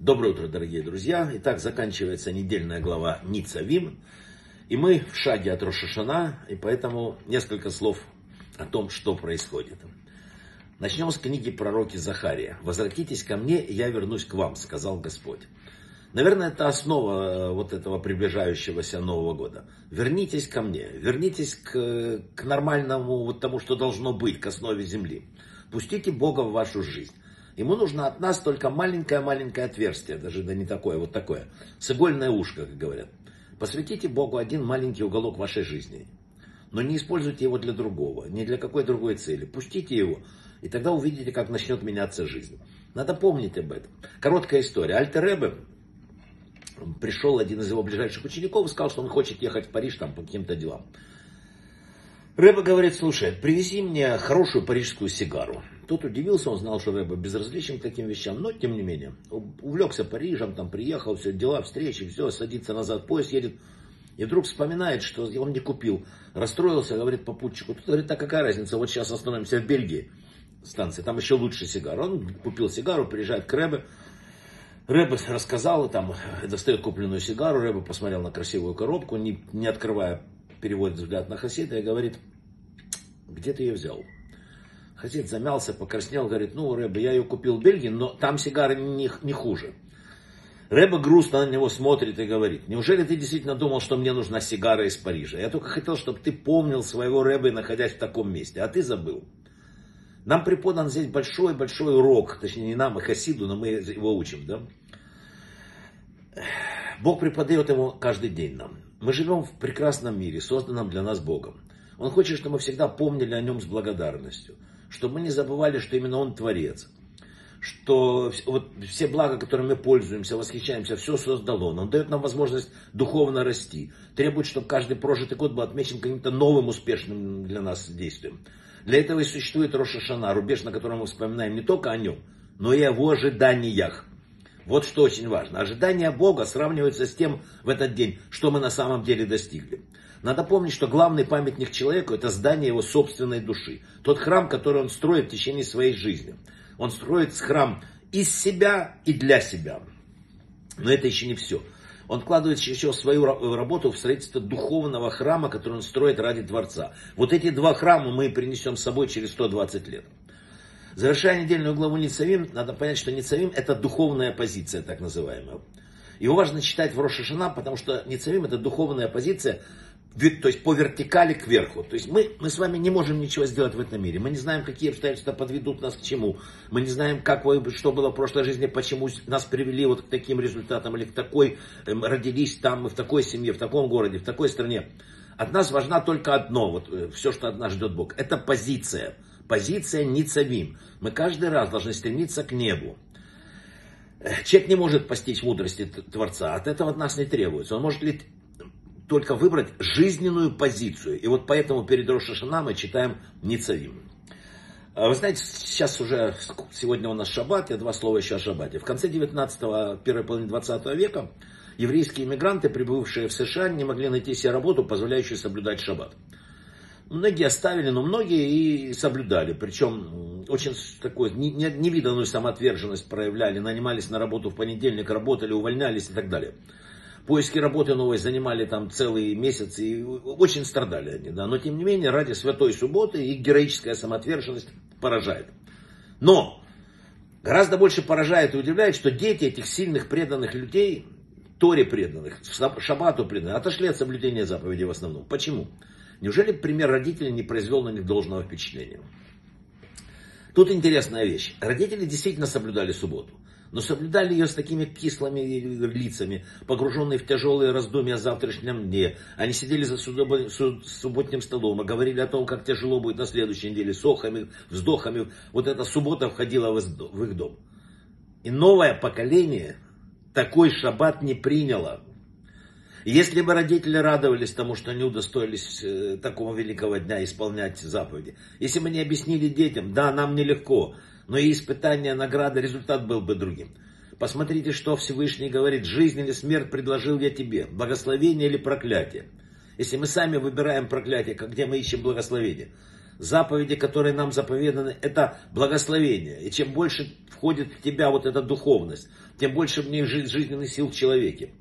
Доброе утро, дорогие друзья. Итак, заканчивается недельная глава Ницавим. И мы в шаге от Рошашана, и поэтому несколько слов о том, что происходит. Начнем с книги пророки Захария. «Возвратитесь ко мне, и я вернусь к вам», сказал Господь. Наверное, это основа э, вот этого приближающегося Нового года. Вернитесь ко мне, вернитесь к, к нормальному, вот тому, что должно быть, к основе земли. Пустите Бога в вашу жизнь. Ему нужно от нас только маленькое-маленькое отверстие, даже да не такое, вот такое, с игольное ушко, как говорят. Посвятите Богу один маленький уголок вашей жизни. Но не используйте его для другого, не для какой другой цели. Пустите его, и тогда увидите, как начнет меняться жизнь. Надо помнить об этом. Короткая история. Альтер Ребе пришел один из его ближайших учеников и сказал, что он хочет ехать в Париж там по каким-то делам. Рэба говорит, слушай, привези мне хорошую парижскую сигару. Тот удивился, он знал, что Рэба безразличен к таким вещам, но тем не менее, увлекся Парижем, там приехал, все, дела, встречи, все, садится назад, поезд едет. И вдруг вспоминает, что он не купил. Расстроился, говорит попутчику, тут говорит, а какая разница, вот сейчас остановимся в Бельгии, станции, там еще лучше сигара. Он купил сигару, приезжает к Рэбе, Рэбе рассказал, там, достает купленную сигару, Рэбе посмотрел на красивую коробку, не, не открывая, переводит взгляд на Хасида и говорит, где ты ее взял? Хасид замялся, покраснел, говорит, ну, Рэбе, я ее купил в Бельгии, но там сигары не, не хуже. Рэбе грустно на него смотрит и говорит, неужели ты действительно думал, что мне нужна сигара из Парижа? Я только хотел, чтобы ты помнил своего Рэбе, находясь в таком месте, а ты забыл. Нам преподан здесь большой-большой урок, точнее не нам, а Хасиду, но мы его учим, да? Бог преподает его каждый день нам. Мы живем в прекрасном мире, созданном для нас Богом. Он хочет, чтобы мы всегда помнили о нем с благодарностью, чтобы мы не забывали, что именно он Творец, что вот все блага, которыми мы пользуемся, восхищаемся, все создал он. Дает нам возможность духовно расти, требует, чтобы каждый прожитый год был отмечен каким-то новым успешным для нас действием. Для этого и существует Рошашана, рубеж, на котором мы вспоминаем не только о нем, но и о его ожиданиях. Вот что очень важно. Ожидание Бога сравнивается с тем в этот день, что мы на самом деле достигли. Надо помнить, что главный памятник человеку – это здание его собственной души. Тот храм, который он строит в течение своей жизни. Он строит храм из себя и для себя. Но это еще не все. Он вкладывает еще свою работу в строительство духовного храма, который он строит ради Творца. Вот эти два храма мы принесем с собой через 120 лет. Завершая недельную главу Ницавим, надо понять, что Ницавим это духовная позиция, так называемая. Его важно читать в Рошашана, потому что Ницавим это духовная позиция, то есть по вертикали к верху. То есть мы, мы с вами не можем ничего сделать в этом мире. Мы не знаем, какие обстоятельства подведут нас к чему. Мы не знаем, как, что было в прошлой жизни, почему нас привели вот к таким результатам или к такой, эм, родились там, в такой семье, в таком городе, в такой стране. От нас важна только одно, вот э, все, что от нас ждет Бог. Это позиция. Позиция ницавим. Мы каждый раз должны стремиться к небу. Человек не может постичь мудрости Творца, от этого от нас не требуется. Он может только выбрать жизненную позицию. И вот поэтому перед Рошашана мы читаем Ницавим. А вы знаете, сейчас уже, сегодня у нас шаббат, я два слова еще о шаббате. В конце 19-го, первой половины 20 века еврейские иммигранты, прибывшие в США, не могли найти себе работу, позволяющую соблюдать шаббат. Многие оставили, но многие и соблюдали. Причем очень такую невиданную самоотверженность проявляли, нанимались на работу в понедельник, работали, увольнялись и так далее поиски работы новой занимали там целый месяц и очень страдали они, да. Но тем не менее, ради святой субботы их героическая самоотверженность поражает. Но гораздо больше поражает и удивляет, что дети этих сильных преданных людей, Торе преданных, Шабату преданных, отошли от соблюдения заповедей в основном. Почему? Неужели пример родителей не произвел на них должного впечатления? Тут интересная вещь. Родители действительно соблюдали субботу но соблюдали ее с такими кислыми лицами, погруженные в тяжелые раздумья о завтрашнем дне. Они сидели за субботним столом и говорили о том, как тяжело будет на следующей неделе, с охами, вздохами. Вот эта суббота входила в их дом. И новое поколение такой шаббат не приняло. Если бы родители радовались тому, что они удостоились э, такого великого дня исполнять заповеди, если бы не объяснили детям, да, нам нелегко, но и испытание, награда, результат был бы другим. Посмотрите, что Всевышний говорит, жизнь или смерть предложил я тебе, благословение или проклятие. Если мы сами выбираем проклятие, где мы ищем благословение? Заповеди, которые нам заповеданы, это благословение. И чем больше входит в тебя вот эта духовность, тем больше в ней жизненных сил в человеке.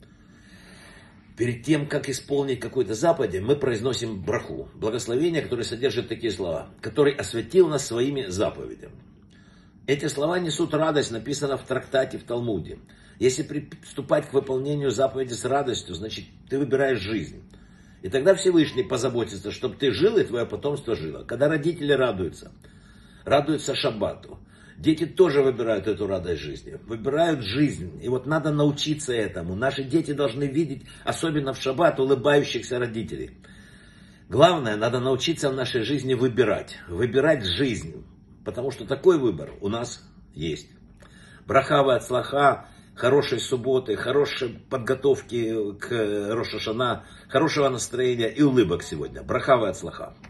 Перед тем, как исполнить какую-то заповедь, мы произносим браху, благословение, которое содержит такие слова, который осветил нас своими заповедями. Эти слова несут радость, написано в трактате в Талмуде. Если приступать к выполнению заповеди с радостью, значит ты выбираешь жизнь. И тогда Всевышний позаботится, чтобы ты жил и твое потомство жило. Когда родители радуются, радуются шаббату, Дети тоже выбирают эту радость жизни, выбирают жизнь. И вот надо научиться этому. Наши дети должны видеть, особенно в шаббат, улыбающихся родителей. Главное, надо научиться в нашей жизни выбирать. Выбирать жизнь. Потому что такой выбор у нас есть. Брахава от слаха, хорошей субботы, хорошей подготовки к Рошашана, хорошего настроения и улыбок сегодня. Брахава от слаха.